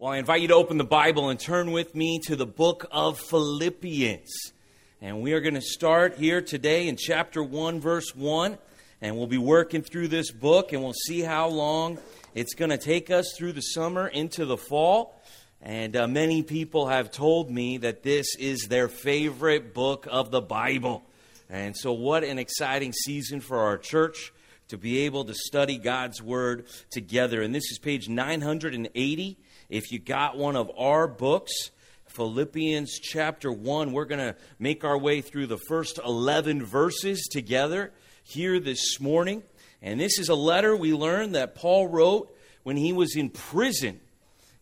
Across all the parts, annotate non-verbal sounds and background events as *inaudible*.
Well, I invite you to open the Bible and turn with me to the book of Philippians. And we are going to start here today in chapter 1, verse 1. And we'll be working through this book and we'll see how long it's going to take us through the summer into the fall. And uh, many people have told me that this is their favorite book of the Bible. And so, what an exciting season for our church to be able to study God's Word together. And this is page 980 if you got one of our books, Philippians chapter 1, we're going to make our way through the first 11 verses together here this morning. And this is a letter we learned that Paul wrote when he was in prison.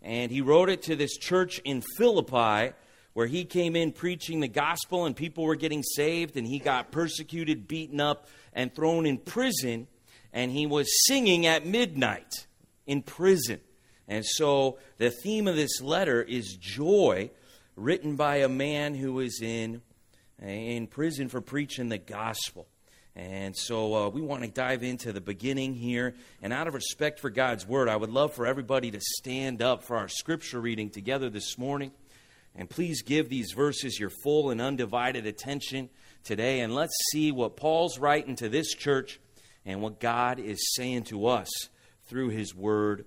And he wrote it to this church in Philippi where he came in preaching the gospel and people were getting saved and he got persecuted, beaten up, and thrown in prison. And he was singing at midnight in prison. And so the theme of this letter is joy, written by a man who was in, in prison for preaching the gospel. And so uh, we want to dive into the beginning here. And out of respect for God's word, I would love for everybody to stand up for our scripture reading together this morning. And please give these verses your full and undivided attention today. And let's see what Paul's writing to this church and what God is saying to us through his word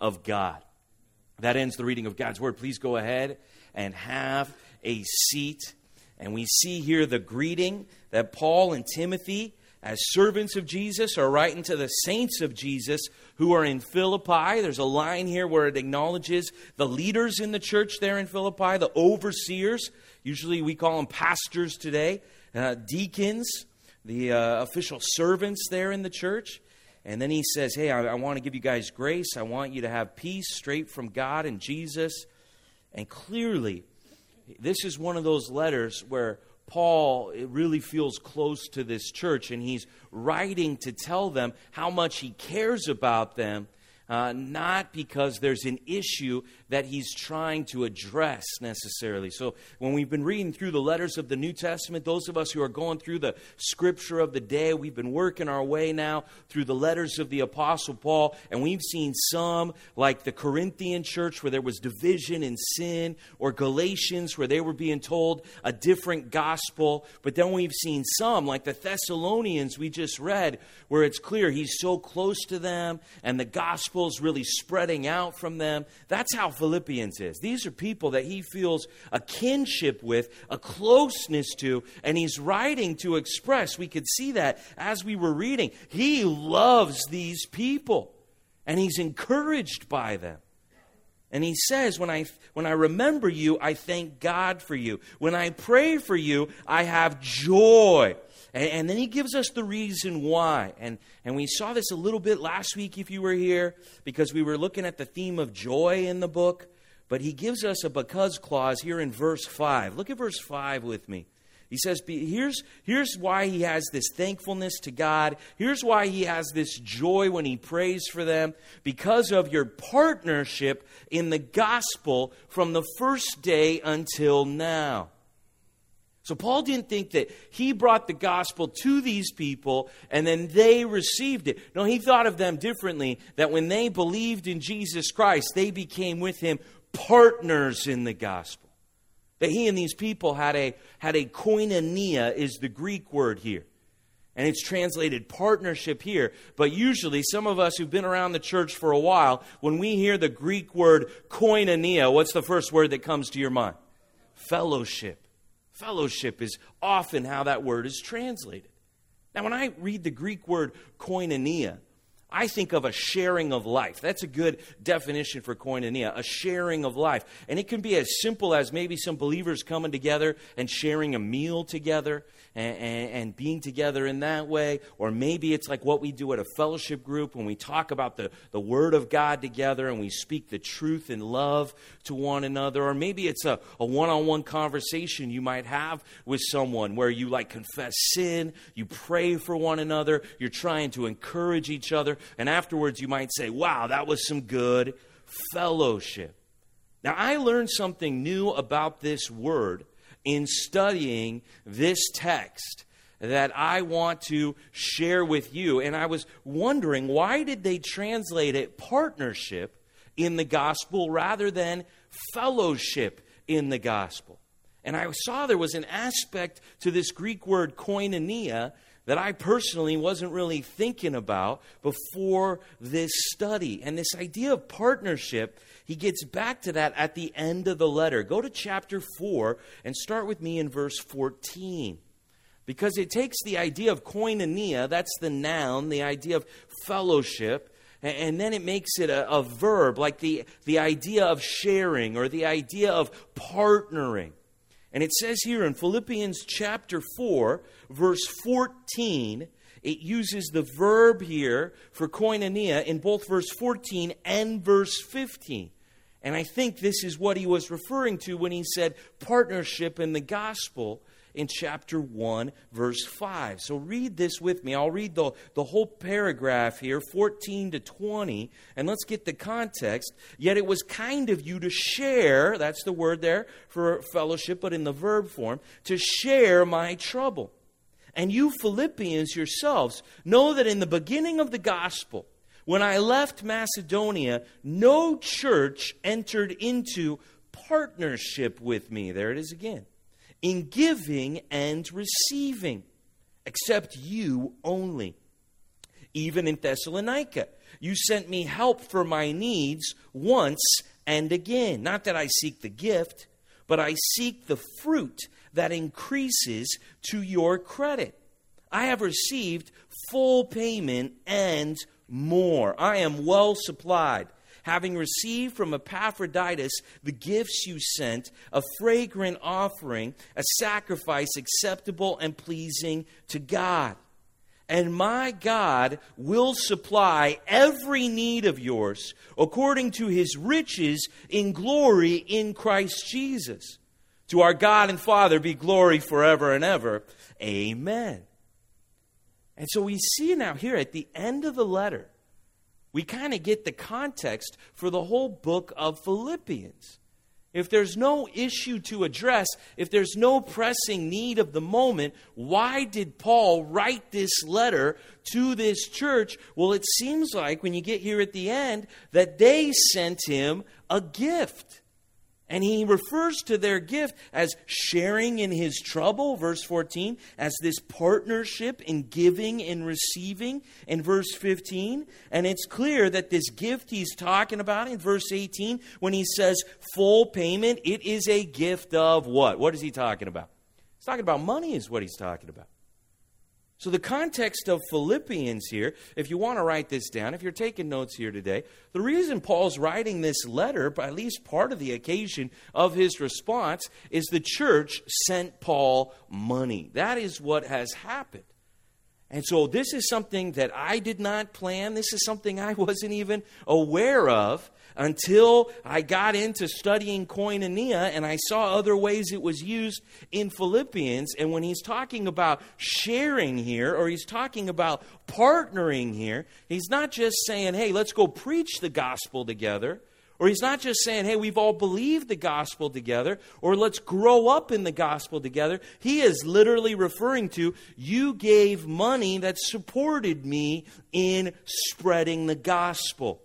of God. That ends the reading of God's Word. Please go ahead and have a seat. And we see here the greeting that Paul and Timothy, as servants of Jesus, are writing to the saints of Jesus who are in Philippi. There's a line here where it acknowledges the leaders in the church there in Philippi, the overseers. Usually we call them pastors today, uh, deacons, the uh, official servants there in the church. And then he says, Hey, I, I want to give you guys grace. I want you to have peace straight from God and Jesus. And clearly, this is one of those letters where Paul really feels close to this church, and he's writing to tell them how much he cares about them uh, not because there's an issue that he's trying to address necessarily. So, when we've been reading through the letters of the New Testament, those of us who are going through the scripture of the day, we've been working our way now through the letters of the Apostle Paul, and we've seen some, like the Corinthian church, where there was division and sin, or Galatians, where they were being told a different gospel. But then we've seen some, like the Thessalonians we just read, where it's clear he's so close to them, and the gospel gospel's really spreading out from them. That's how Philippians is. These are people that he feels a kinship with, a closeness to, and he's writing to express. We could see that as we were reading. He loves these people, and he's encouraged by them. And he says, when I, when I remember you, I thank God for you. When I pray for you, I have joy. And, and, then he gives us the reason why. And, and we saw this a little bit last week if you were here, because we were looking at the theme of joy in the book. But he gives us a because clause here in verse 5. Look at verse 5 with me. He says, here's, here's why he has this thankfulness to God. Here's why he has this joy when he prays for them because of your partnership in the gospel from the first day until now. So Paul didn't think that he brought the gospel to these people and then they received it. No, he thought of them differently that when they believed in Jesus Christ, they became with him partners in the gospel. That he and these people had a, had a koinonia, is the Greek word here. And it's translated partnership here. But usually, some of us who've been around the church for a while, when we hear the Greek word koinonia, what's the first word that comes to your mind? Fellowship. Fellowship is often how that word is translated. Now, when I read the Greek word koinonia, I think of a sharing of life. That's a good definition for koinonia, a sharing of life. And it can be as simple as maybe some believers coming together and sharing a meal together and, and, and, being together in that way. Or maybe it's like what we do at a fellowship group when we talk about the, the Word of God together and we speak the truth and love to one another. Or maybe it's a one on one conversation you might have with someone where you like confess sin, you pray for one another, you're trying to encourage each other, and afterwards you might say, Wow, that was some good fellowship. Now, I learned something new about this word in studying this text that I want to share with you. And I was wondering why did they translate it partnership in the gospel rather than fellowship in the gospel? And I saw there was an aspect to this Greek word koinonia that I personally wasn't really thinking about before this study. And this idea of partnership, he gets back to that at the end of the letter. Go to chapter 4 and start with me in verse 14. Because it takes the idea of koinonia, that's the noun, the idea of fellowship, and then it makes it a, a verb, like the, the idea of sharing or the idea of partnering. And it says here in Philippians chapter 4, verse 14, it uses the verb here for koinonia in both verse 14 and verse 15. And I think this is what he was referring to when he said partnership in the gospel in chapter 1, verse 5. So read this with me. I'll read the, the whole paragraph here, 14 to 20, and let's get the context. Yet it was kind of you to share, that's the word there for fellowship, but in the verb form, to share my trouble. And you Philippians yourselves know that in the beginning of the gospel, when I left Macedonia, no church entered into partnership with me. There it is again in giving and receiving, except you only. Even in Thessalonica, you sent me help for my needs once and again. Not that I seek the gift, but I seek the fruit that increases to your credit. I have received full payment and more. I am well supplied having received from Epaphroditus the gifts you sent, a fragrant offering, a sacrifice acceptable and pleasing to God. And my God will supply every need of yours according to his riches in glory in Christ Jesus. To our God and Father be glory forever and ever. Amen. And so we see now here at the end of the letter we kind of get the context for the whole book of Philippians. If there's no issue to address, if there's no pressing need of the moment, why did Paul write this letter to this church? Well, it seems like when you get here at the end that they sent him a gift. And he refers to their gift as sharing in his trouble, verse 14, as this partnership in giving and receiving in verse 15. And it's clear that this gift he's talking about in verse 18, when he says full payment, it is a gift of what? What is he talking about? He's talking about money, is what he's talking about. So, the context of Philippians here, if you want to write this down, if you're taking notes here today, the reason Paul's writing this letter, at least part of the occasion of his response, is the church sent Paul money. That is what has happened. And so this is something that I did not plan. This is something I *laughs* wasn't even aware of until I got into studying koinonia and I saw other ways it was used in Philippians. And when he's talking about sharing here or he's talking about partnering here, he's not just saying, hey, let's go preach the gospel together. Or he's not just saying, hey, we've all believed the gospel together, or let's grow up in the gospel together. He is literally referring to, you gave money that supported me in spreading the gospel.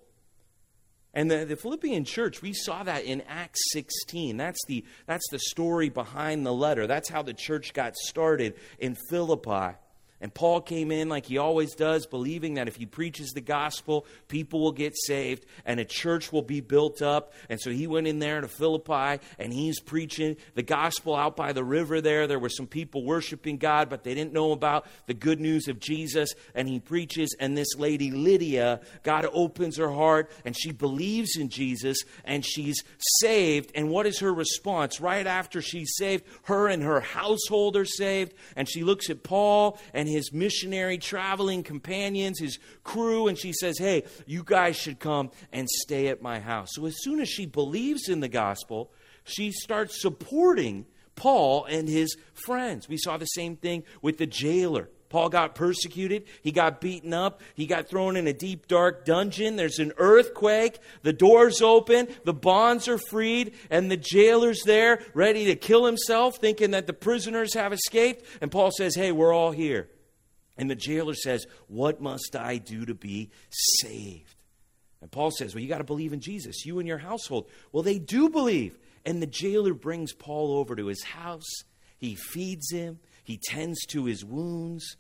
And the, the Philippian church, we saw that in Acts 16. That's the, that's the story behind the letter. That's how the church got started in Philippi. And Paul came in like he always does, believing that if he preaches the gospel, people will get saved and a church will be built up. And so he went in there to Philippi and he's preaching the gospel out by the river there. There were some people worshiping God, but they didn't know about the good news of Jesus. And he preaches, and this lady, Lydia, God opens her heart and she believes in Jesus and she's saved. And what is her response? Right after she's saved, her and her household are saved. And she looks at Paul and his missionary traveling companions, his crew, and she says, Hey, you guys should come and stay at my house. So as soon as she believes in the gospel, she starts supporting Paul and his friends. We saw the same thing with the jailer. Paul got persecuted. He got beaten up. He got thrown in a deep, dark dungeon. There's an earthquake. The doors open. The bonds are freed. And the jailer's there, ready to kill himself, thinking that the prisoners have escaped. And Paul says, Hey, we're all here. And the jailer says, What must I do to be saved? And Paul says, Well, you got to believe in Jesus, you and your household. Well, they do believe. And the jailer brings Paul over to his house. He feeds him, he tends to his wounds.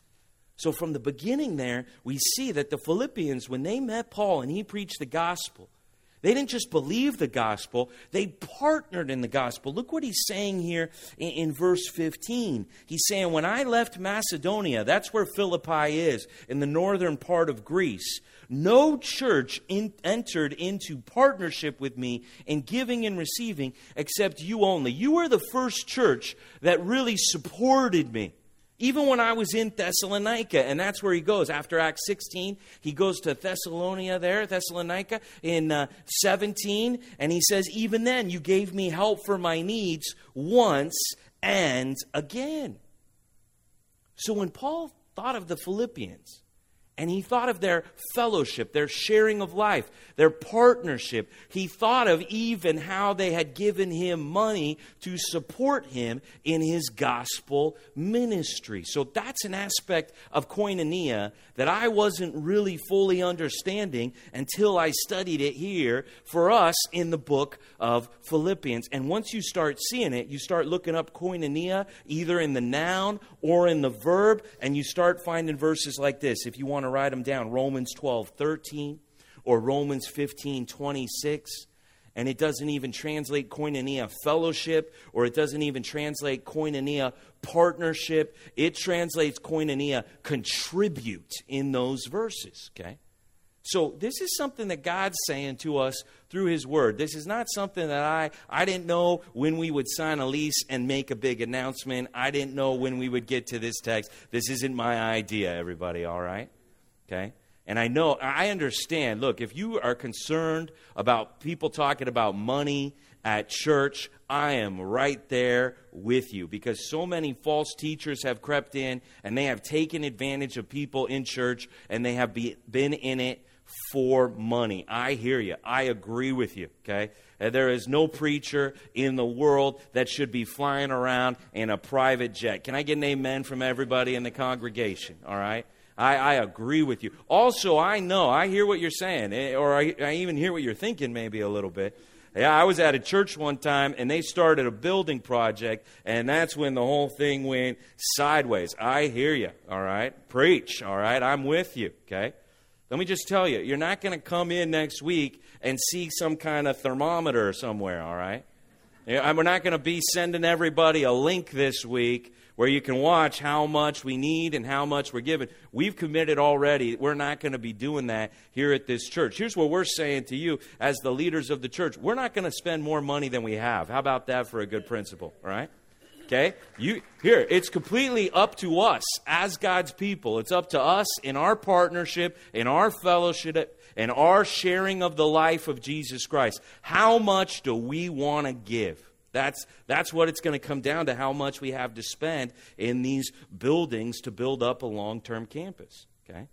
So, from the beginning, there, we see that the Philippians, when they met Paul and he preached the gospel, they didn't just believe the gospel, they partnered in the gospel. Look what he's saying here in, in, verse 15. He's saying, When I left Macedonia, that's where Philippi is, in the northern part of Greece, no church in, entered into partnership with me in giving and receiving except you only. You were the first church that really supported me. Even when I was in Thessalonica, and that's where he goes. After Acts 16, he goes to Thessalonica there, Thessalonica, in uh, 17, and he says, Even then, you gave me help for my needs once and again. So when Paul thought of the Philippians, and he thought of their fellowship, their sharing of life, their partnership. He thought of even how they had given him money to support him in his gospel ministry. So that's an aspect of koinonia that I wasn't really fully understanding until I studied it here for us in the book of Philippians. And once you start seeing it, you start looking up koinonia either in the noun or in the verb, and you start finding verses like this. If you want to write them down, Romans 12, 13, or Romans 15, 26. And it doesn't even translate koinonia fellowship, or it doesn't even translate koinonia partnership. It translates koinonia contribute in those verses, okay? So this is something that God's saying to us through his word. This is not something that I I didn't know when we would sign a lease and make a big announcement. I didn't know when we would get to this text. This isn't my idea, everybody, all right? Okay? And I know, I understand. Look, if you are concerned about people talking about money at church, I am right there with you because so many false teachers have crept in and they have taken advantage of people in church and they have be, been in it for money. I hear you. I agree with you, okay? There is no preacher in the world that should be flying around in a private jet. Can I get an amen from everybody in the congregation, all right? I, I agree with you. Also, I know, I hear what you're saying, eh, or I, I even hear what you're thinking maybe a little bit. Yeah, I was at a church one time and they started a building project, and that's when the whole thing went sideways. I hear you, all right? Preach, all right? I'm with you, okay? Let me just tell you, you're not going to come in next week and see some kind of thermometer somewhere, all right? We're not going to be sending everybody a link this week where you can watch how much we need and how much we're given. We've committed already. We're not going to be doing that here at this church. Here's what we're saying to you as the leaders of the church we're not going to spend more money than we have. How about that for a good principle, all right? Okay? You here, it's completely up to us as God's people. It's up to us in our partnership, in our fellowship, in our sharing of the life of Jesus Christ. How much do we want to give? That's, that's what it's going to come down to how much we have to spend in these buildings to build up a long term campus. Okay?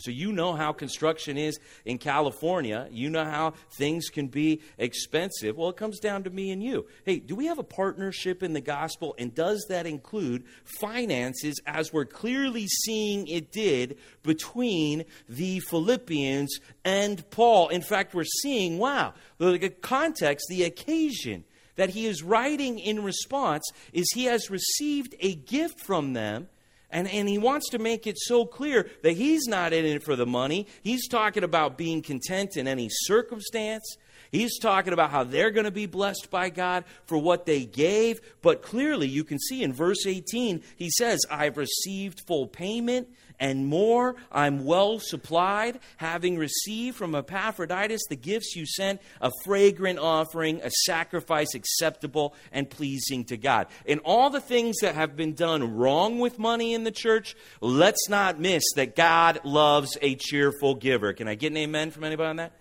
So you know how construction is in California. You know how things can be expensive. Well, it comes down to me and you. Hey, do we have a partnership in the gospel? And does that include finances as we're clearly seeing it did between the Philippians and Paul? In fact, we're seeing, wow, the context, the occasion that he is writing in response is he has received a gift from them. And, and he wants to make it so clear that he's not in it for the money. He's talking about being content in any circumstance. He's talking about how they're going to be blessed by God for what they gave. But clearly, you can see in verse 18, he says, I've received full payment and more. I'm well supplied, having received from Epaphroditus the gifts you sent, a fragrant offering, a sacrifice acceptable and pleasing to God. In all the things that have been done wrong with money in the church, let's not miss that God loves a cheerful giver. Can I get an amen from anybody on that?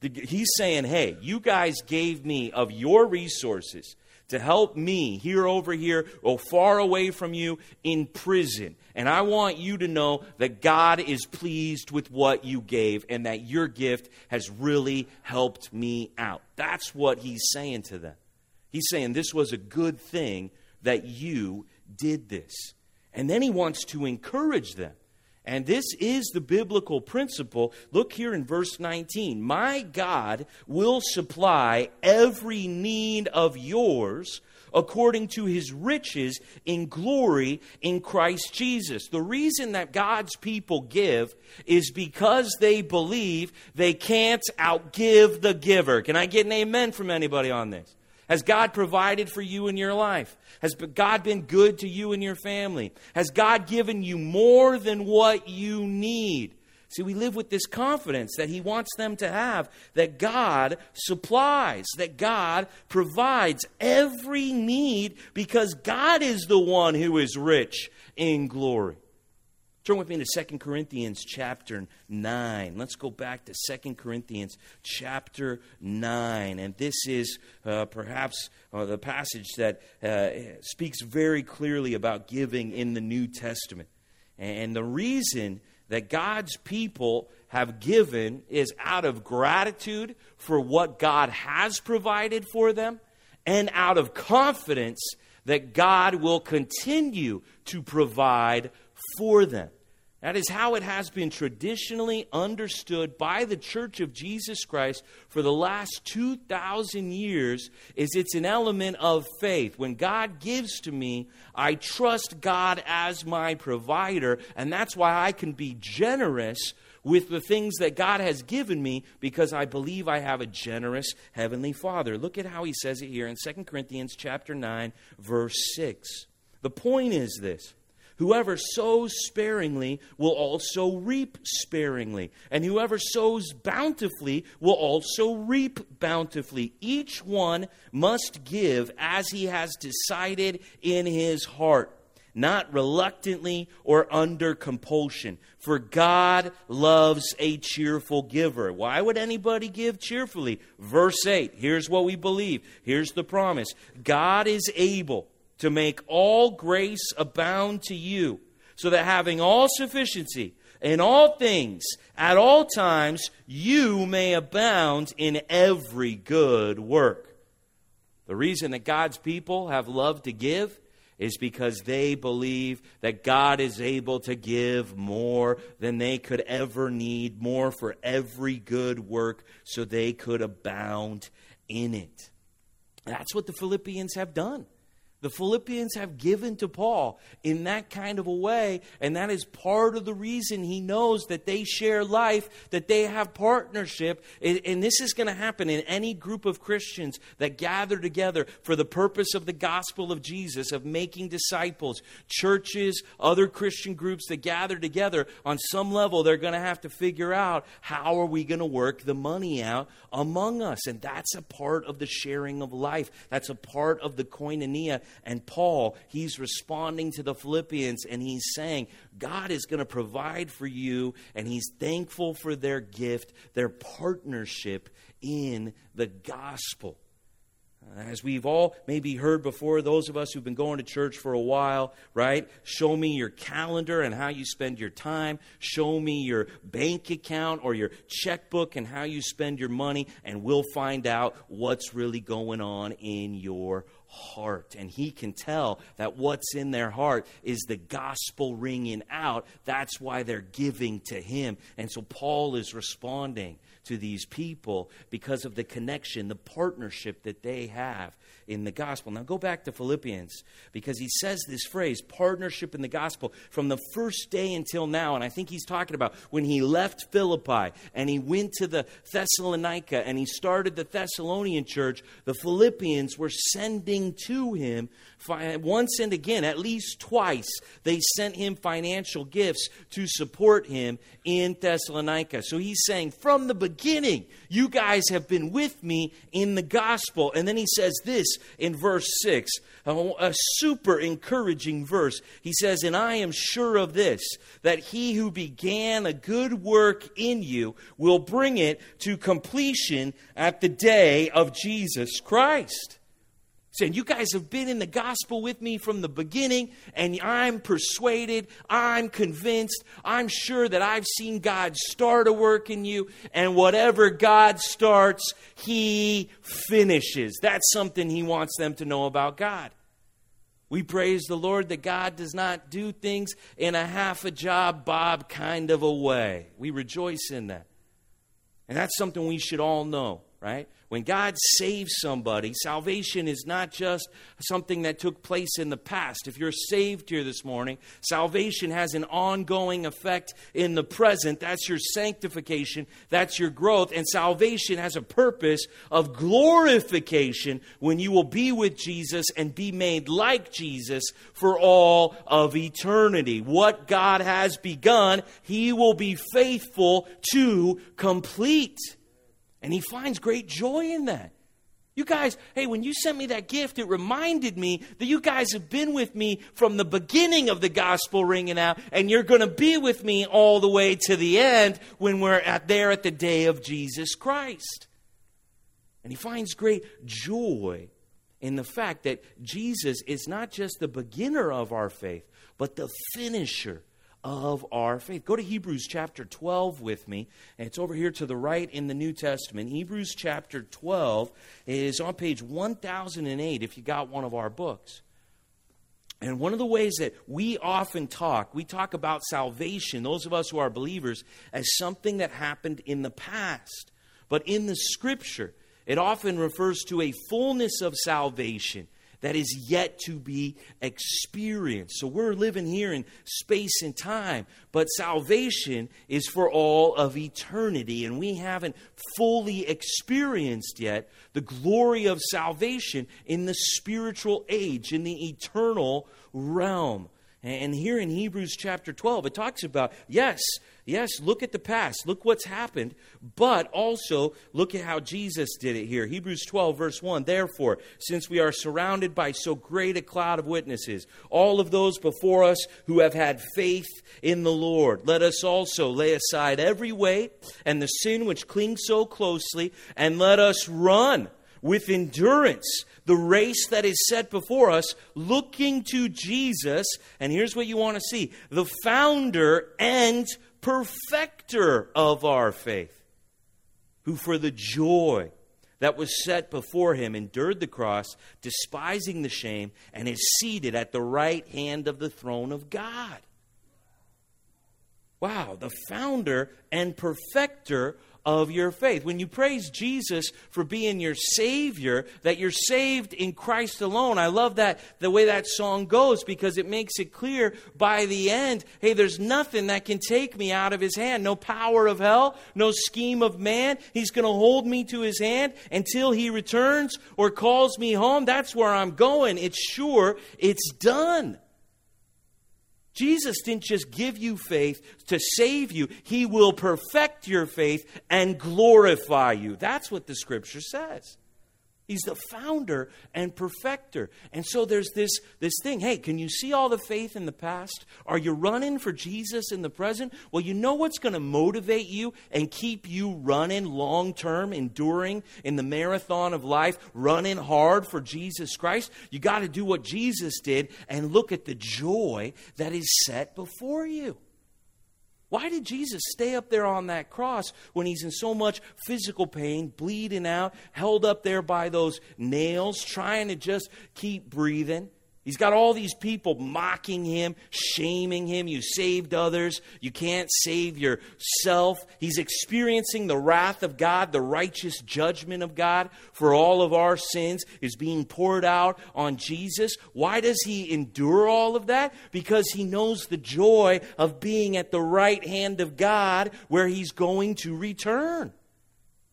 He's saying, hey, you guys gave me of your resources to help me here over here or far away from you in prison. And I want you to know that God is pleased with what you gave and that your gift has really helped me out. That's what he's saying to them. He's saying this was a good thing that you did this. And then he wants to encourage them. And this is the biblical principle. Look here in verse 19. My God will supply every need of yours according to his riches in glory in Christ Jesus. The reason that God's people give is because they believe they can't outgive the giver. Can I get an amen from anybody on this? Has God provided for you in your life? Has God been good to you and your family? Has God given you more than what you need? See, we live with this confidence that He wants them to have that God supplies, that God provides every need because God is the one who is rich in glory. Turn with me to 2 Corinthians chapter 9. Let's go back to 2 Corinthians chapter 9. And this is uh, perhaps uh, the passage that uh, speaks very clearly about giving in the New Testament. And the reason that God's people have given is out of gratitude for what God has provided for them and out of confidence that God will continue to provide for them. That is how it has been traditionally understood by the Church of Jesus Christ for the last 2000 years is it's an element of faith. When God gives to me, I trust God as my provider, and that's why I can be generous with the things that God has given me because I believe I have a generous heavenly Father. Look at how he says it here in 2 Corinthians chapter 9 verse 6. The point is this: Whoever sows sparingly will also reap sparingly, and whoever sows bountifully will also reap bountifully. Each one must give as he has decided in his heart, not reluctantly or under compulsion. For God loves a cheerful giver. Why would anybody give cheerfully? Verse 8 here's what we believe. Here's the promise God is able to make all grace abound to you, so that having all sufficiency in all things at all times, you may abound in every good work. The reason that God's people have loved to give is because they believe that God is able to give more than they could ever need, more for every good work, so they could abound in it. That's what the Philippians have done. The Philippians have given to Paul in that kind of a way, and that is part of the reason he knows that they share life, that they have partnership. And this is going to happen in any group of Christians that gather together for the purpose of the gospel of Jesus, of making disciples. Churches, other Christian groups that gather together, on some level, they're going to have to figure out how are we going to work the money out among us. And that's a part of the sharing of life, that's a part of the koinonia And Paul, he's responding to the Philippians and he's saying, God is going to provide for you, and he's thankful for their gift, their partnership in the gospel. Uh, as we've all maybe heard before, those of us who've been going to church for a while, right? Show me your calendar and how you spend your time. Show me your bank account or your checkbook and how you spend your money, and we'll find out what's really going on in your heart. And he can tell that what's in their heart is the gospel ringing out. That's why they're giving to him. And so Paul is responding to these people because of the connection, the partnership that they have in the gospel. Now go back to Philippians because he says this phrase, partnership in the gospel, from the first day until now. And I think he's talking about when he left Philippi and he went to the Thessalonica and he started the Thessalonian church, the Philippians were sending to him once and again, at least twice, they sent him financial gifts to support him in Thessalonica. So he's saying, from the beginning, you guys have been with me in the gospel. And then he says this in verse 6, a super encouraging verse. He says, And I am sure of this, that he who began a good work in you will bring it to completion at the day of Jesus Christ saying, You guys have been in the gospel with me from the beginning, and I'm persuaded, I'm convinced, I'm sure that I've seen God start a work in you, and whatever God starts, He finishes. That's something He wants them to know about God. We praise the Lord that God does not do things in a half a job, Bob kind of a way. We rejoice in that. And that's something we should all know, right? When God saves somebody, salvation is not just something that took place in the past. If you're saved here this morning, salvation has an ongoing effect in the present. That's your sanctification, that's your growth. And salvation has a purpose of glorification when you will be with Jesus and be made like Jesus for all of eternity. What God has begun, He will be faithful to complete. And he finds great joy in that. You guys, hey, when you sent me that gift, it reminded me that you guys have been with me from the beginning of the gospel ringing out, and you're going to be with me all the way to the end when we're at there at the day of Jesus Christ. And he finds great joy in the fact that Jesus is not just the beginner of our faith, but the finisher of our faith. Go to Hebrews chapter 12 with me. And it's over here to the right in the New Testament. Hebrews chapter 12 is on page 1008 if you got one of our books. And one of the ways that we often talk, we talk about salvation, those of us who are believers, as something that happened in the past. But in the scripture, it often refers to a fullness of salvation that is yet to be experienced. So we're living here in space and time, but salvation is for all of eternity, and we haven't fully experienced yet the glory of salvation in the spiritual age, in the eternal realm. And here in Hebrews chapter 12, it talks about, yes, Yes, look at the past. Look what's happened. But also, look at how Jesus did it here. Hebrews 12, verse 1. Therefore, since we are surrounded by so great a cloud of witnesses, all of those before us who have had faith in the Lord, let us also lay aside every weight and the sin which clings so closely, and let us run with endurance the race that is set before us, looking to Jesus. And here's what you want to see the founder and perfecter of our faith, who for the joy that was set before him endured the cross, despising the shame, and is seated at the right hand of the throne of God. Wow, the founder and perfecter of your faith. When you praise Jesus for being your Savior, that you're saved in Christ alone, I love that, the way that song goes, because it makes it clear by the end hey, there's nothing that can take me out of His hand. No power of hell, no scheme of man. He's going to hold me to His hand until He returns or calls me home. That's where I'm going. It's sure, it's done. Jesus didn't just give you faith to save you, He will perfect your faith and glorify you. That's what the scripture says. He's the founder and perfecter. And so there's this, this thing hey, can you see all the faith in the past? Are you running for Jesus in the present? Well, you know what's going to motivate you and keep you running long term, enduring in the marathon of life, running hard for Jesus Christ? You got to do what Jesus did and look at the joy that is set before you. Why did Jesus stay up there on that cross when he's in so much physical pain, bleeding out, held up there by those nails, trying to just keep breathing? He's got all these people mocking him, shaming him. You saved others. You can't save yourself. He's experiencing the wrath of God, the righteous judgment of God for all of our sins is being poured out on Jesus. Why does he endure all of that? Because he knows the joy of being at the right hand of God where he's going to return.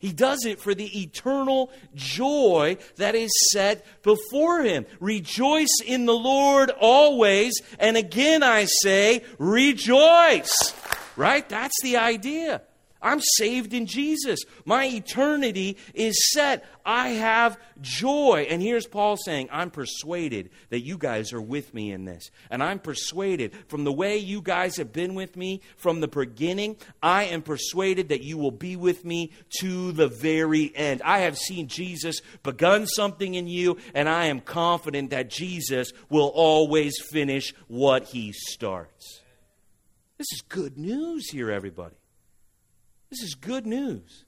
He does it for the eternal joy that is set before him. Rejoice in the Lord always. And again, I say, rejoice. Right? That's the idea. I'm saved in Jesus. My eternity is set. I have joy. And here's Paul saying, I'm persuaded that you guys are with me in this. And I'm persuaded from the way you guys have been with me from the beginning, I am persuaded that you will be with me to the very end. I have seen Jesus begun something in you, and I am confident that Jesus will always finish what he starts. This is good news here, everybody. This is good news.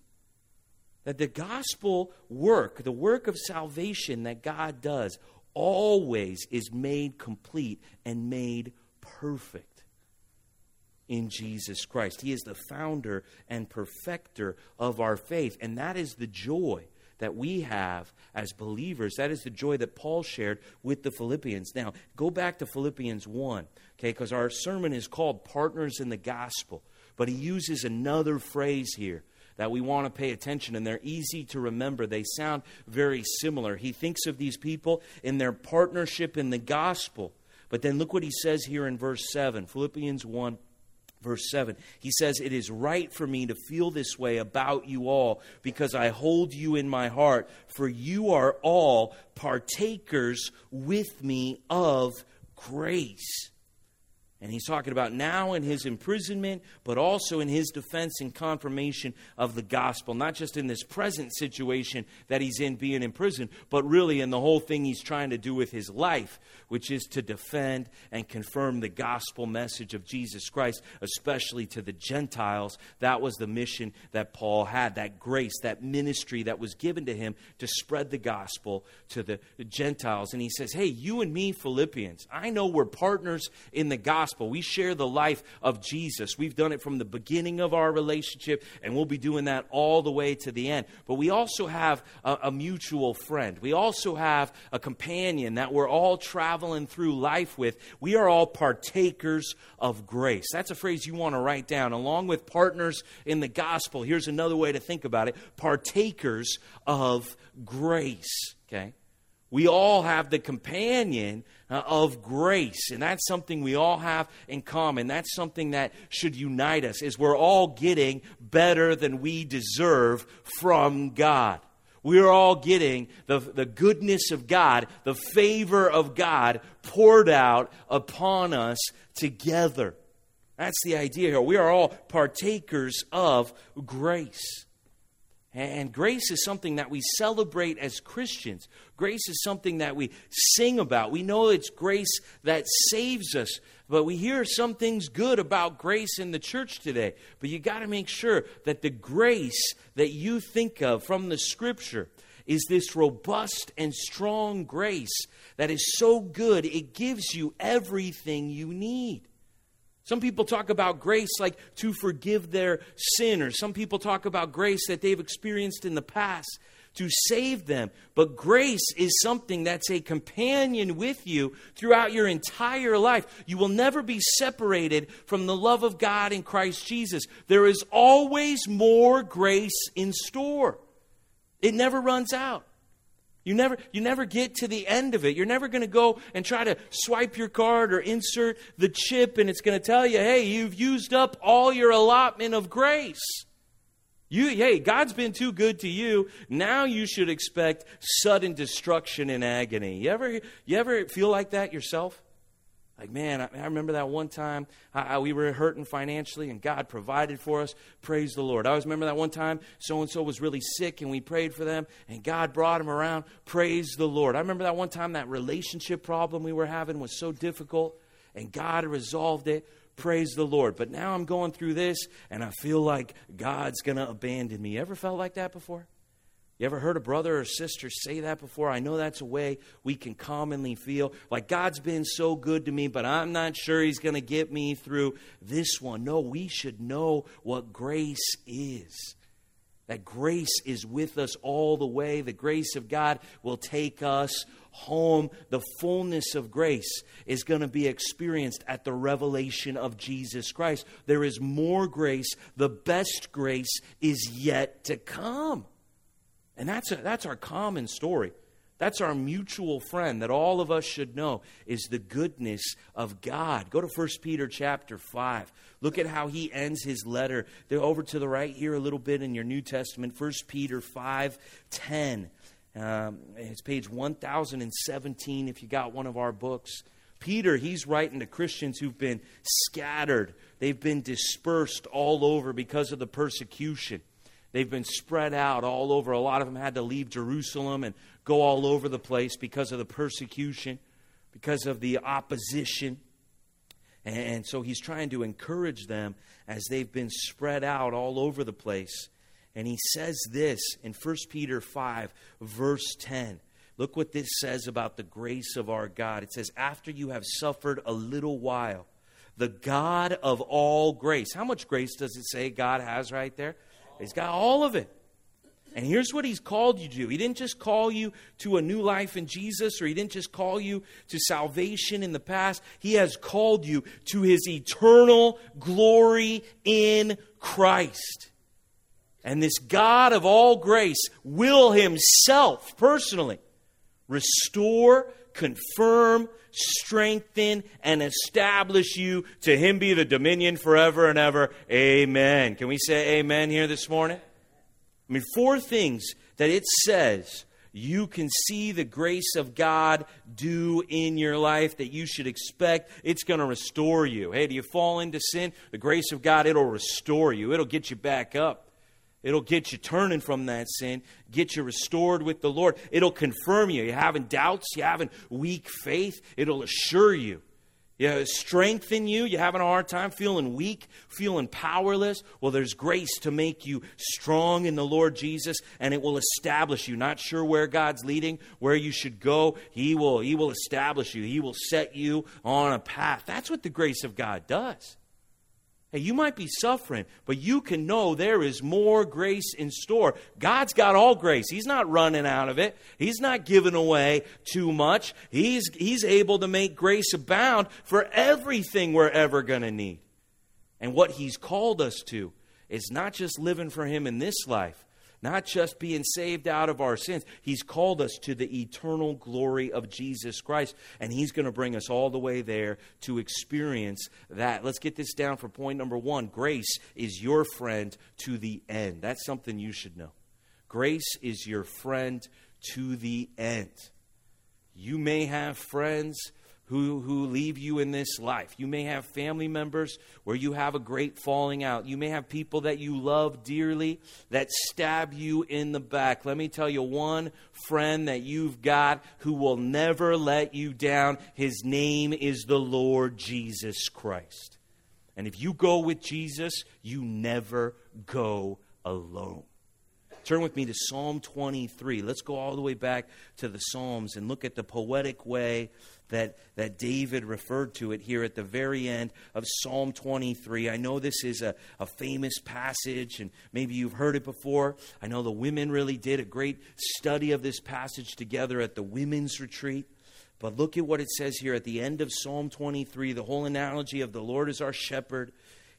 That the gospel work, the work of salvation that God does, always is made complete and made perfect in Jesus Christ. He is the founder and perfecter of our faith. And that is the joy that we have as believers. That is the joy that Paul shared with the Philippians. Now, go back to Philippians 1, okay, because our sermon is called Partners in the Gospel. But he uses another phrase here that we want to pay attention, and they're easy to remember. They sound very similar. He thinks of these people in their partnership in the gospel. But then look what he says here in verse 7, Philippians 1. Verse 7, he says, It is right for me to feel this way about you all because I hold you in my heart, for you are all partakers with me of grace. And he's talking about now in his imprisonment, but also in his defense and confirmation of the gospel. Not just in this present situation that he's in being in prison, but really in the whole thing he's trying to do with his life, which is to defend and confirm the gospel message of Jesus Christ, especially to the Gentiles. That was the mission that Paul had, that grace, that ministry that was given to him to spread the gospel to the Gentiles. And he says, Hey, you and me, Philippians, I know we're partners in the gospel gospel. We share the life of Jesus. We've done it from the beginning of our relationship, and we'll be doing that all the way to the end. But we also have a, a mutual friend. We also have a companion that we're all traveling through life with. We are all partakers of grace. That's a phrase you want to write down. Along with partners in the gospel, here's another way to think about it partakers of grace. Okay? We all have the companion uh, of grace and that's something we all have in common. That's something that should unite us is we're all getting better than we deserve from god. We're all getting the, the goodness of god the favor of god poured out upon us together. That's the idea here. We are all partakers of grace and grace is something that we celebrate as Christians. Grace is something that we sing about. We know it's grace that saves us. But we hear some things good about grace in the church today. But you got to make sure that the grace that you think of from the scripture is this robust and strong grace that is so good, it gives you everything you need. Some people talk about grace like to forgive their sin, or some people talk about grace that they've experienced in the past to save them. But grace is something that's a companion with you throughout your entire life. You will never be separated from the love of God in Christ Jesus. There is always more grace in store, it never runs out. You never, you never get to the end of it. You're never going to go and try to swipe your card or insert the chip, and it's going to tell you, hey, you've used up all your allotment of grace. You, hey, God's been too good to you. Now you should expect sudden destruction and agony. You ever, you ever feel like that yourself? Like, man, I, I remember that one time I, I, we were hurting financially and God provided for us. Praise the Lord. I always remember that one time so and so was really sick and we prayed for them and God brought them around. Praise the Lord. I remember that one time that relationship problem we were having was so difficult and God resolved it. Praise the Lord. But now I'm going through this and I feel like God's going to abandon me. Ever felt like that before? You ever heard a brother or sister say that before? I know that's a way we can commonly feel like God's been so good to me, but I'm not sure He's going to get me through this one. No, we should know what grace is. That grace is with us all the way. The grace of God will take us home. The fullness of grace is going to be experienced at the revelation of Jesus Christ. There is more grace. The best grace is yet to come. And that's, a, that's our common story. That's our mutual friend that all of us should know is the goodness of God. Go to 1 Peter chapter 5. Look at how he ends his letter. They're over to the right here a little bit in your New Testament. 1 Peter 5 10. Um, it's page 1017 if you got one of our books. Peter, he's writing to Christians who've been scattered, they've been dispersed all over because of the persecution. They've been spread out all over. A lot of them had to leave Jerusalem and go all over the place because of the persecution, because of the opposition. And so he's trying to encourage them as they've been spread out all over the place. And he says this in 1 Peter 5, verse 10. Look what this says about the grace of our God. It says, After you have suffered a little while, the God of all grace. How much grace does it say God has right there? He's got all of it. And here's what he's called you to. He didn't just call you to a new life in Jesus, or he didn't just call you to salvation in the past. He has called you to his eternal glory in Christ. And this God of all grace will himself personally restore, confirm, strengthen, and establish you. To him be the dominion forever and ever. Amen. Can we say amen here this morning? I mean, four things that it says you can see the grace of God do in your life that you should expect. It's going to restore you. Hey, do you fall into sin? The grace of God, it'll restore you, it'll get you back up. It'll get you turning from that sin, get you restored with the Lord. It'll confirm you. You're having doubts, you're having weak faith, it'll assure you. You strengthen you. You're having a hard time feeling weak, feeling powerless. Well, there's grace to make you strong in the Lord Jesus, and it will establish you. Not sure where God's leading, where you should go. He will. He will establish you. He will set you on a path. That's what the grace of God does. Hey, you might be suffering, but you can know there is more grace in store. God's got all grace. He's not running out of it. He's not giving away too much. He's, he's able to make grace abound for everything we're ever going to need. And what He's called us to is not just living for Him in this life, not just being saved out of our sins. He's called us to the eternal glory of Jesus Christ, and He's going to bring us all the way there to experience that. Let's get this down for point number one grace is your friend to the end. That's something you should know. Grace is your friend to the end. You may have friends who, who leave you in this life. You may have family members where you have a great falling out. You may have people that you love dearly that stab you in the back. Let me tell you one friend that you've got who will never let you down. His name is the Lord Jesus Christ. And if you go with Jesus, you never go alone. Turn with me to Psalm 23. Let's go all the way back to the Psalms and look at the poetic way that, that David referred to it here at the very end of Psalm 23. I know this is a, a famous passage, and maybe you've heard it before. I know the women really did a great study of this passage together at the women's retreat. But look at what it says here at the end of Psalm 23, the whole analogy of the Lord is our shepherd.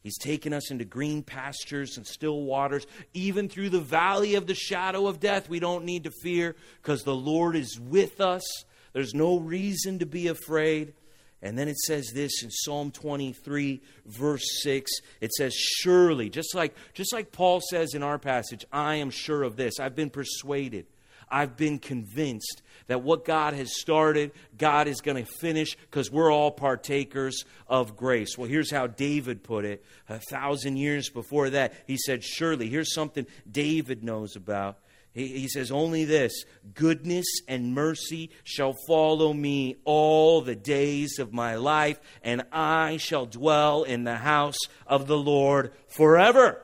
He's taken us into green pastures and still waters. Even through the valley of the shadow of death, we don't need to fear because the Lord is with us. There's no reason to be afraid. And then it says this in Psalm 23, verse 6. It says, Surely, just like, just like Paul says in our passage, I am sure of this. I've been persuaded. I've been convinced that what God has started, God is going to finish because we're all partakers of grace. Well, here's how David put it a thousand years before that. He said, Surely, here's something David knows about. He, he says, Only this goodness and mercy shall follow me all the days of my life, and I shall dwell in the house of the Lord forever.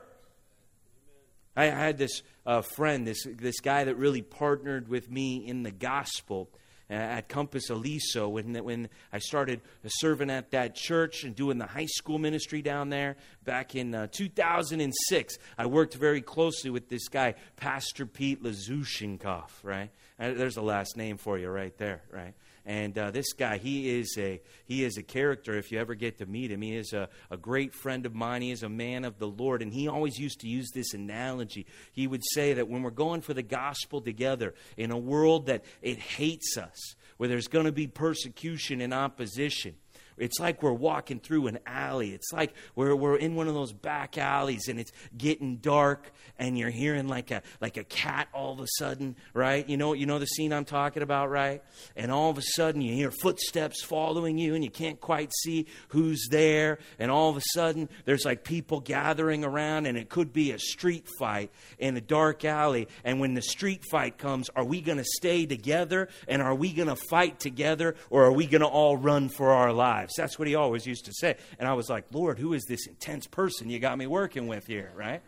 I had this uh, friend, this, this guy that really partnered with me in the gospel at Compass Aliso when, when I started serving at that church and doing the high school ministry down there back in uh, 2006. I worked very closely with this guy, Pastor Pete Lazushenkoff, right? There's a last name for you right there, right? And uh, this guy, he is a he is a character. If you ever get to meet him, he is a, a great friend of mine. He is a man of the Lord, and he always used to use this analogy. He would say that when we're going for the gospel together in a world that it hates us, where there's going to be persecution and opposition, it's like we're walking through an alley. It's like we're, we're in one of those back alleys and it's getting dark and you're hearing like a, like a cat all of a sudden, right? You know, you know the scene I'm talking about, right? And all of a sudden you hear footsteps following you and you can't quite see who's there. And all of a sudden there's like people gathering around and it could be a street fight in a dark alley. And when the street fight comes, are we going to stay together and are we going to fight together or are we going to all run for our lives? That's what he always used to say. And I was like, Lord, who is this intense person you got me working with here, right?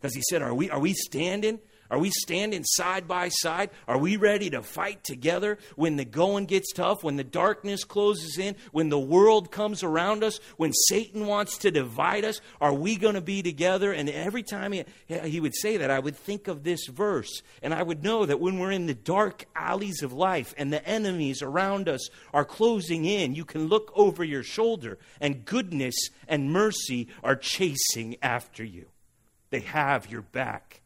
Because he said, Are we are we standing? Are we standing side by side? Are we ready to fight together when the going gets tough, when the darkness closes in, when the world comes around us, when Satan wants to divide us? Are we going to be together? And every time he, he would say that, I would think of this verse, and I would know that when we're in the dark alleys of life and the enemies around us are closing in, you can look over your shoulder, and goodness and mercy are chasing after you. They have your back.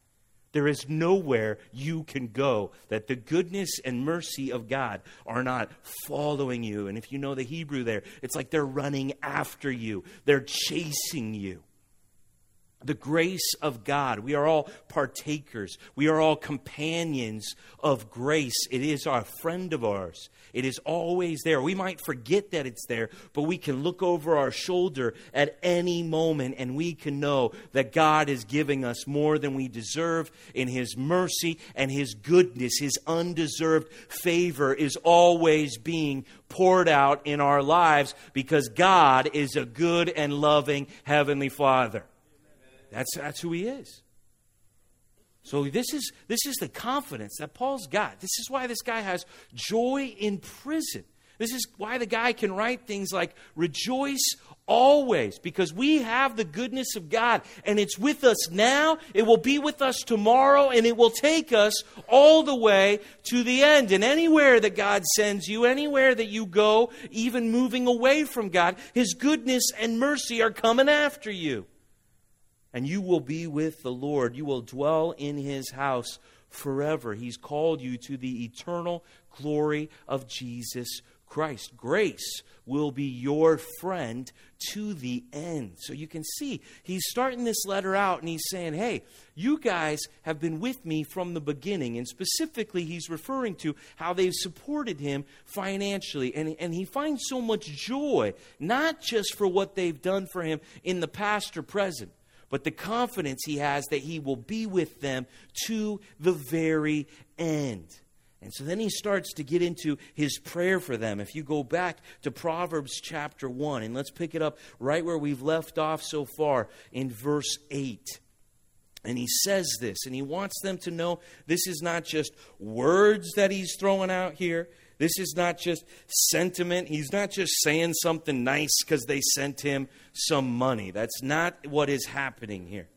There is nowhere you can go that the goodness and mercy of God are not following you. And if you know the Hebrew there, it's like they're running after you, they're chasing you the grace of God. We are all partakers. We are all companions of grace. It is our friend of ours. It is always there. We might forget that it's there, but we can look over our shoulder at any moment and we can know that God is giving us more than we deserve in His mercy and His goodness. His undeserved favor is always being poured out in our lives because God is a good and loving Heavenly Father. That's, that's who he is. So this is this is the confidence that Paul's got. This is why this guy has joy in prison. This is why the guy can write things like rejoice always because we have the goodness of God and it's with us now, it will be with us tomorrow and it will take us all the way to the end. And anywhere that God sends you, anywhere that you go, even moving away from God, his goodness and mercy are coming after you and you will be with the Lord. You will dwell in his house forever. He's called you to the eternal glory of Jesus Christ. Grace will be your friend to the end. So you can see he's starting this letter out and he's saying, Hey, you guys have been with me from the beginning. And specifically, he's referring to how they've supported him financially. And, and he finds so much joy, not just for what they've done for him in the past or present but the confidence he has that he will be with them to the very end. And so then he starts to get into his prayer for them. If you go back to Proverbs chapter 1, and let's pick it up right where we've left off so far in verse 8. And he says this, and he wants them to know this is not just words that he's throwing out here. This is not just sentiment. He's not just saying something nice because they sent him some money. That's not what is happening here.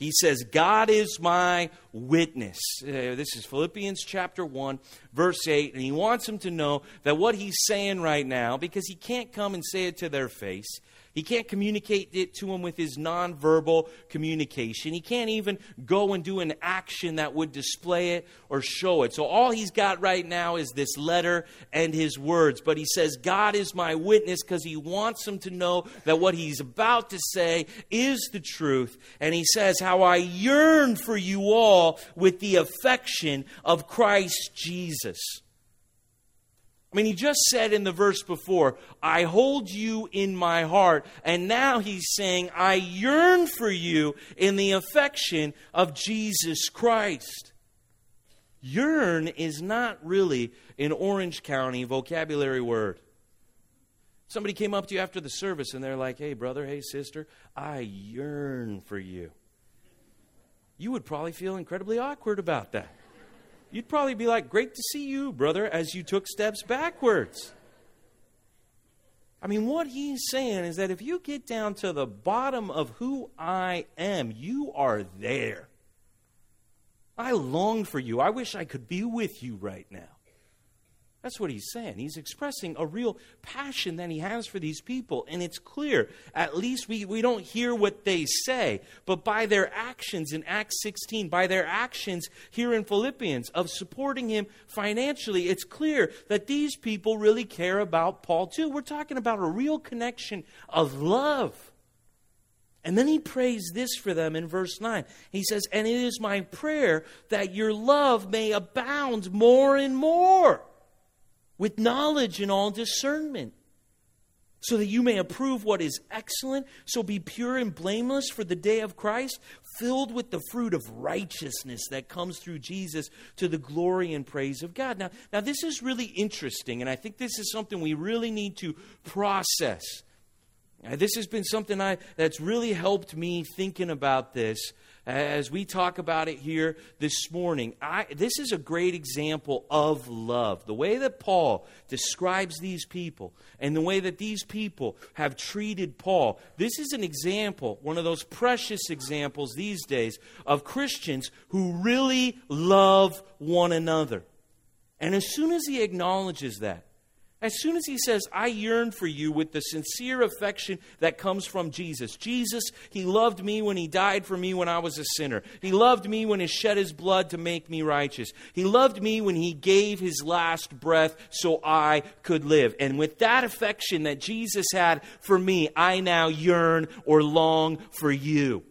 He says, God is my witness. Uh, this is Philippians chapter 1, verse 8. And he wants them to know that what he's saying right now, because he can't come and say it to their face, He can't communicate it to him with his nonverbal communication. He can't even go and do an action that would display it or show it. So all he's got right now is this letter and his words. But he says, God is my witness because he wants him to know that what he's about to say is the truth. And he says, How I yearn for you all with the affection of Christ Jesus. I mean, he just said in the verse before, I hold you in my heart. And now he's saying, I yearn for you in the affection of Jesus Christ. Yearn is not really an Orange County vocabulary word. Somebody came up to you after the service and they're like, hey, brother, hey, sister, I yearn for you. You would probably feel incredibly awkward about that. You'd probably be like, great to see you, brother, as you took steps backwards. I mean, what he's saying is that if you get down to the bottom of who I am, you are there. I long for you. I wish I could be with you right now. That's what he's saying. He's expressing a real passion that he has for these people. And it's clear, at least we, we don't hear what they say, but by their actions in Acts 16, by their actions here in Philippians of supporting him financially, it's clear that these people really care about Paul too. We're talking about a real connection of love. And then he prays this for them in verse 9. He says, And it is my prayer that your love may abound more and more with knowledge and all discernment, so that you may approve what is excellent. So be pure and blameless for the day of Christ, filled with the fruit of righteousness that comes through Jesus to the glory and praise of God. Now, now this is really interesting, and I think this is something we really need to process. Now, this has been something I, that's really helped me thinking about this as we talk about it here this morning, I, this is a great example of love. The way that Paul describes these people and the way that these people have treated Paul, this is an example, one of those precious examples these days of Christians who really love one another. And as soon as he acknowledges that, as soon as he says, I yearn for you with the sincere affection that comes from Jesus. Jesus, he loved me when he died for me when I was a sinner. He loved me when he shed his blood to make me righteous. He loved me when he gave his last breath so I could live. And with that affection that Jesus had for me, I now yearn or long for you.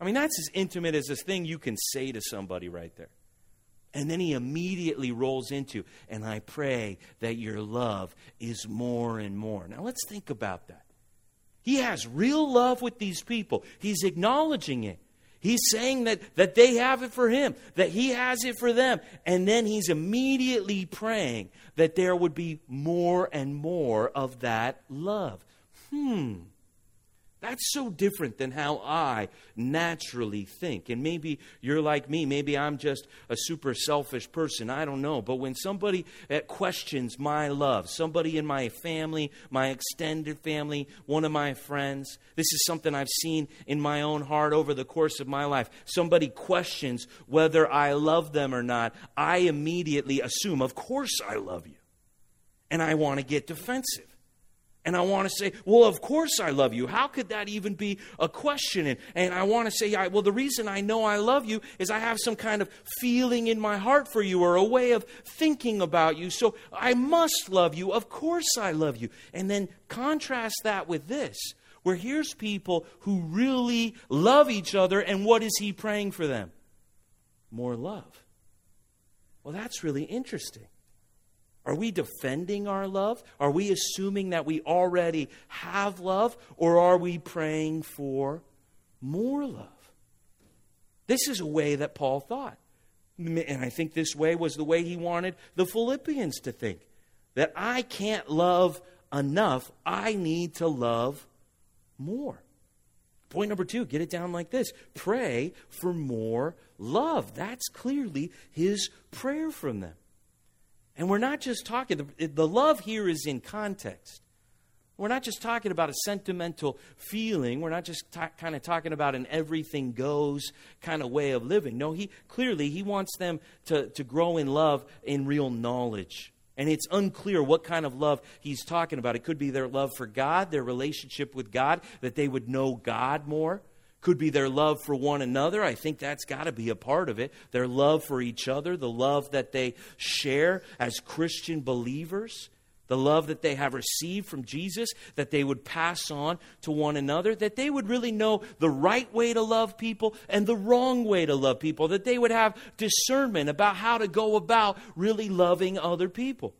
I mean, that's as intimate as a thing you can say to somebody right there. And then he immediately rolls into, and I pray that your love is more and more. Now let's think about that. He has real love with these people, he's acknowledging it. He's saying that, that they have it for him, that he has it for them. And then he's immediately praying that there would be more and more of that love. Hmm. That's so different than how I naturally think. And maybe you're like me. Maybe I'm just a super selfish person. I don't know. But when somebody questions my love, somebody in my family, my extended family, one of my friends, this is something I've seen in my own heart over the course of my life. Somebody questions whether I love them or not. I immediately assume, of course I love you. And I want to get defensive. And I want to say, well, of course I love you. How could that even be a question? And, and I want to say, well, the reason I know I love you is I have some kind of feeling in my heart for you or a way of thinking about you. So I must love you. Of course I love you. And then contrast that with this, where here's people who really love each other. And what is he praying for them? More love. Well, that's really interesting. Are we defending our love? Are we assuming that we already have love? Or are we praying for more love? This is a way that Paul thought. And I think this way was the way he wanted the Philippians to think that I can't love enough, I need to love more. Point number two, get it down like this pray for more love. That's clearly his prayer from them. And we're not just talking, the, the love here is in context. We're not just talking about a sentimental feeling. We're not just kind of talking about an everything goes kind of way of living. No, he clearly he wants them to, to grow in love in real knowledge And it's unclear what kind of love he's talking about. It could be their love for God, their relationship with God, that they would know God more. Could be their love for one another. I think that's got to be a part of it. Their love for each other, the love that they share as Christian believers the love that they have received from Jesus, that they would pass on to one another, that they would really know the right way to love people and the wrong way to love people, that they would have discernment about how to go about really loving other people.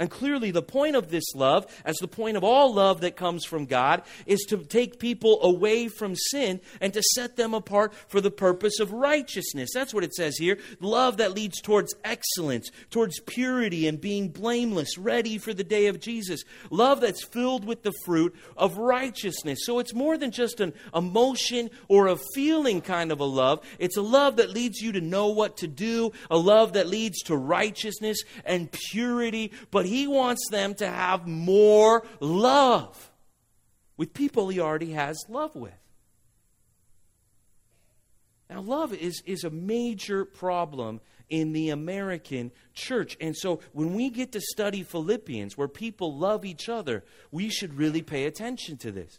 And clearly, the point of this love, as the point of all love that comes from God, is to take people away from sin and to set them apart for the purpose of righteousness. That's what it says here. Love that leads towards excellence, towards purity and being blameless, ready for the day of Jesus. Love that's filled with the fruit of righteousness. So it's more than just an emotion or a feeling kind of a love. It's a love that leads you to know what to do, a love that leads to righteousness and purity, but he wants them to have more love with people he already has love with. Now, love is, is a major problem in the American church. And so when we get to study Philippians, where people love each other, we should really pay attention to this.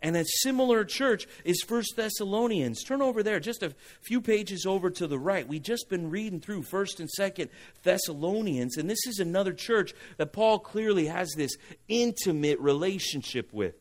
And a similar church is First Thessalonians. Turn over there, just a few pages over to the right. We've just been reading through First and Second Thessalonians, and this is another church that Paul clearly has this intimate relationship with.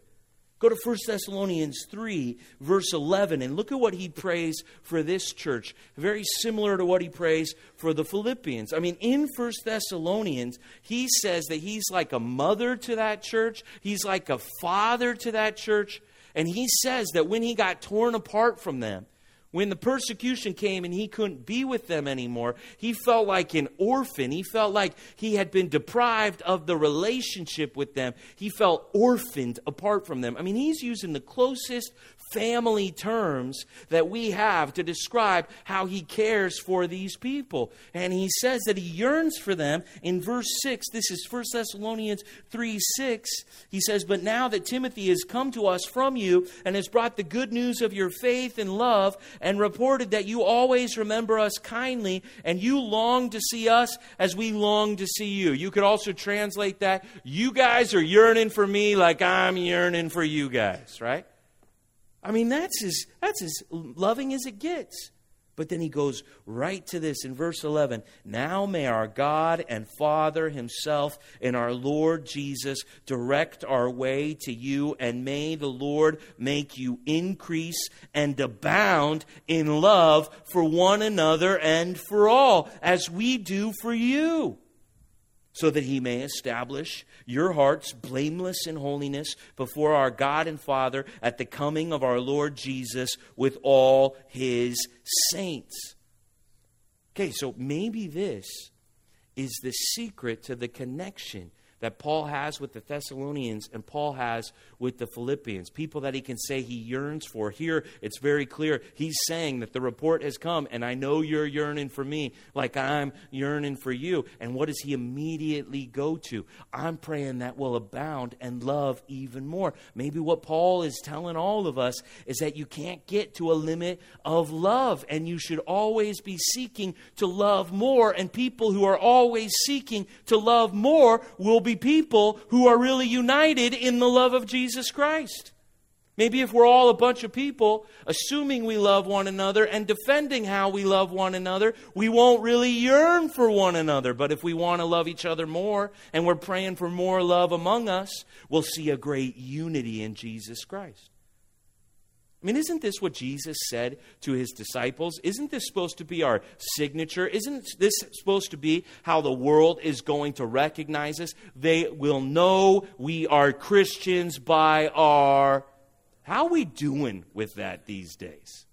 Go to 1 Thessalonians 3, verse 11, and look at what he prays for this church. Very similar to what he prays for the Philippians. I mean, in 1 Thessalonians, he says that he's like a mother to that church, he's like a father to that church, and he says that when he got torn apart from them, when the persecution came and he couldn't be with them anymore, he felt like an orphan. He felt like he had been deprived of the relationship with them. He felt orphaned apart from them. I mean, he's using the closest family terms that we have to describe how he cares for these people. And he says that he yearns for them in verse 6. This is 1 Thessalonians 3 6. He says, But now that Timothy has come to us from you and has brought the good news of your faith and love, and reported that you always remember us kindly, and you long to see us as we long to see you. You could also translate that, you guys are yearning for me like I'm yearning for you guys, right? I mean, that's as, that's as loving as it gets. But then he goes right to this in verse 11. Now may our God and Father Himself and our Lord Jesus direct our way to you, and may the Lord make you increase and abound in love for one another and for all, as we do for you so that he may establish your hearts blameless in holiness before our God and Father at the coming of our Lord Jesus with all his saints. Okay, so maybe this is the secret to the connection that Paul has with the Thessalonians and Paul has with the Philippians, people that he can say he yearns for. Here, it's very clear. He's saying that the report has come, and I know you're yearning for me like I'm yearning for you. And what does he immediately go to? I'm praying that will abound and love even more. Maybe what Paul is telling all of us is that you can't get to a limit of love, and you should always be seeking to love more. And people who are always seeking to love more will be people who are really united in the love of Jesus Christ. Maybe if we're all a bunch of people assuming we love one another and defending how we love one another, we won't really yearn for one another. But if we want to love each other more and we're praying for more love among us, we'll see a great unity in Jesus Christ. I mean, isn't this what Jesus said to his disciples? Isn't this supposed to be our signature? Isn't this supposed to be how the world is going to recognize us? They will know we are Christians by our. How are we doing with that these days?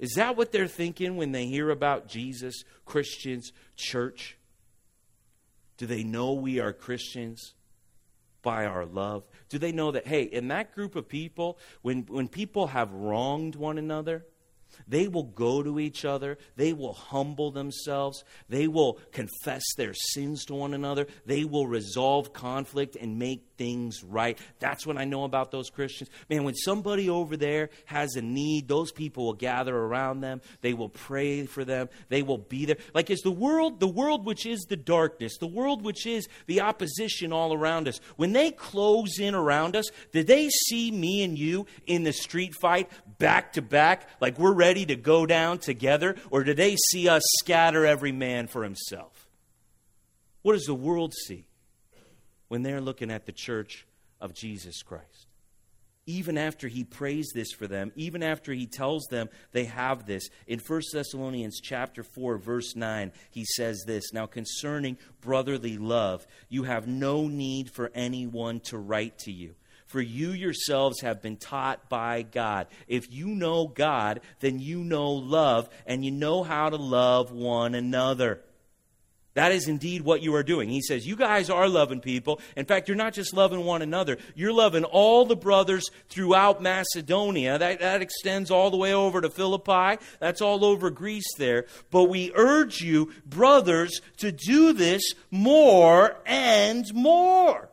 Is that what they're thinking when they hear about Jesus, Christians, church? Do they know we are Christians? by our love? Do they know that, hey, in that group of people, when, when people have wronged one another, They will go to each other. They will humble themselves. They will confess their sins to one another. They will resolve conflict and make things right. That's what I know about those Christians. Man, when somebody over there has a need, those people will gather around them. They will pray for them. They will be there. Like is the world, the world which is the darkness, the world which is the opposition all around us, when they close in around us, did they see me and you in the street fight back to back, like we're ready to go down together? Or do they see us scatter every man for himself? What does the world see? when they're looking at the church of Jesus Christ. Even after he prays this for them, even after he tells them they have this, in 1 Thessalonians chapter 4 verse 9, he says this, "Now concerning brotherly love, you have no need for anyone to write to you." For you yourselves have been taught by God. If you know God, then you know love, and you know how to love one another. That is indeed what you are doing. He says, You guys are loving people. In fact, you're not just loving one another, you're loving all the brothers throughout Macedonia. That, that extends all the way over to Philippi. That's all over Greece there. But we urge you, brothers, to do this more and more.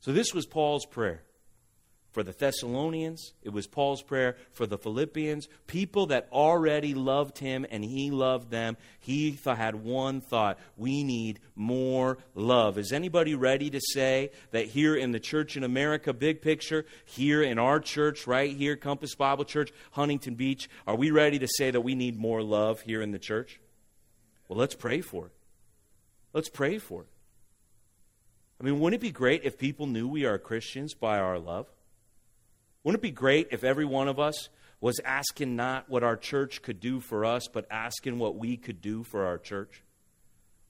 So, this was Paul's prayer for the Thessalonians, it was Paul's prayer for the Philippians, people that already loved him and he loved them. He th- had one thought we need more love. Is anybody ready to say that here in the church in America, big picture, here in our church, right here, Compass Bible Church, Huntington Beach, are we ready to say that we need more love here in the church? Well, let's pray for it. Let's pray for it. I mean, wouldn't it be great if people knew we are Christians by our love? Wouldn't it be great if every one of us was asking not what our church could do for us, but asking what we could do for our church?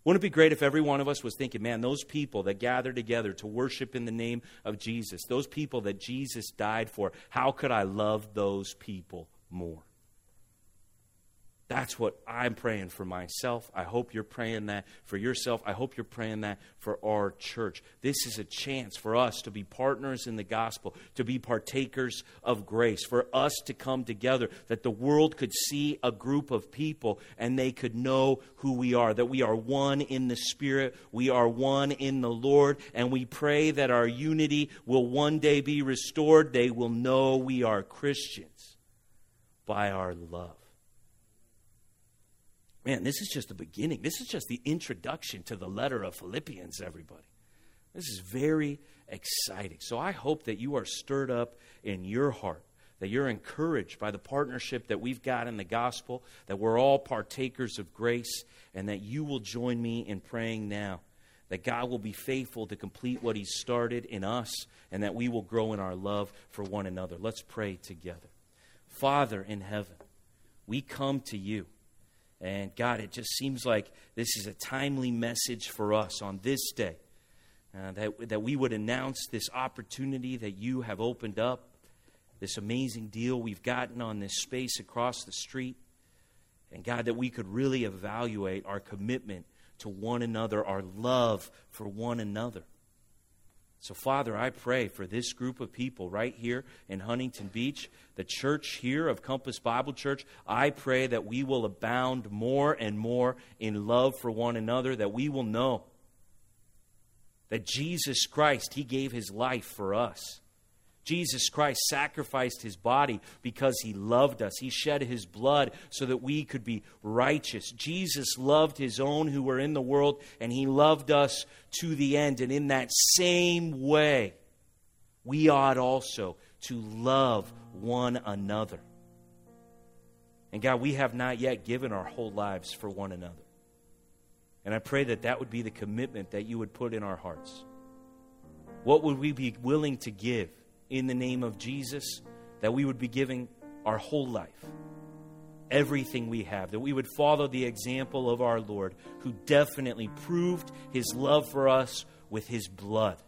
Wouldn't it be great if every one of us was thinking, man, those people that gather together to worship in the name of Jesus, those people that Jesus died for, how could I love those people more? That's what I'm praying for myself. I hope you're praying that for yourself. I hope you're praying that for our church. This is a chance for us to be partners in the gospel, to be partakers of grace, for us to come together, that the world could see a group of people and they could know who we are, that we are one in the Spirit, we are one in the Lord, and we pray that our unity will one day be restored. They will know we are Christians by our love. Man, this is just the beginning. This is just the introduction to the letter of Philippians, everybody. This is very exciting. So I hope that you are stirred up in your heart, that you're encouraged by the partnership that we've got in the gospel, that we're all partakers of grace, and that you will join me in praying now. That God will be faithful to complete what He started in us, and that we will grow in our love for one another. Let's pray together. Father in heaven, we come to you. And God, it just seems like this is a timely message for us on this day. Uh, that, that we would announce this opportunity that you have opened up, this amazing deal we've gotten on this space across the street. And God, that we could really evaluate our commitment to one another, our love for one another. So, Father, I pray for this group of people right here in Huntington Beach, the church here of Compass Bible Church. I pray that we will abound more and more in love for one another, that we will know that Jesus Christ, He gave His life for us. Jesus Christ sacrificed his body because he loved us. He shed his blood so that we could be righteous. Jesus loved his own who were in the world, and he loved us to the end. And in that same way, we ought also to love one another. And God, we have not yet given our whole lives for one another. And I pray that that would be the commitment that you would put in our hearts. What would we be willing to give? In the name of Jesus, that we would be giving our whole life, everything we have, that we would follow the example of our Lord, who definitely proved his love for us with his blood.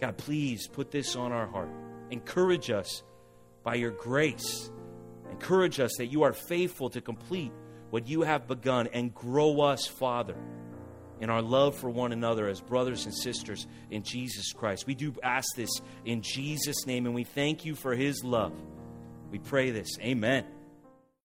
God, please put this on our heart. Encourage us by your grace. Encourage us that you are faithful to complete what you have begun and grow us, Father in our love for one another as brothers and sisters in Jesus Christ. We do ask this in Jesus' name, and we thank you for his love. We pray this. Amen.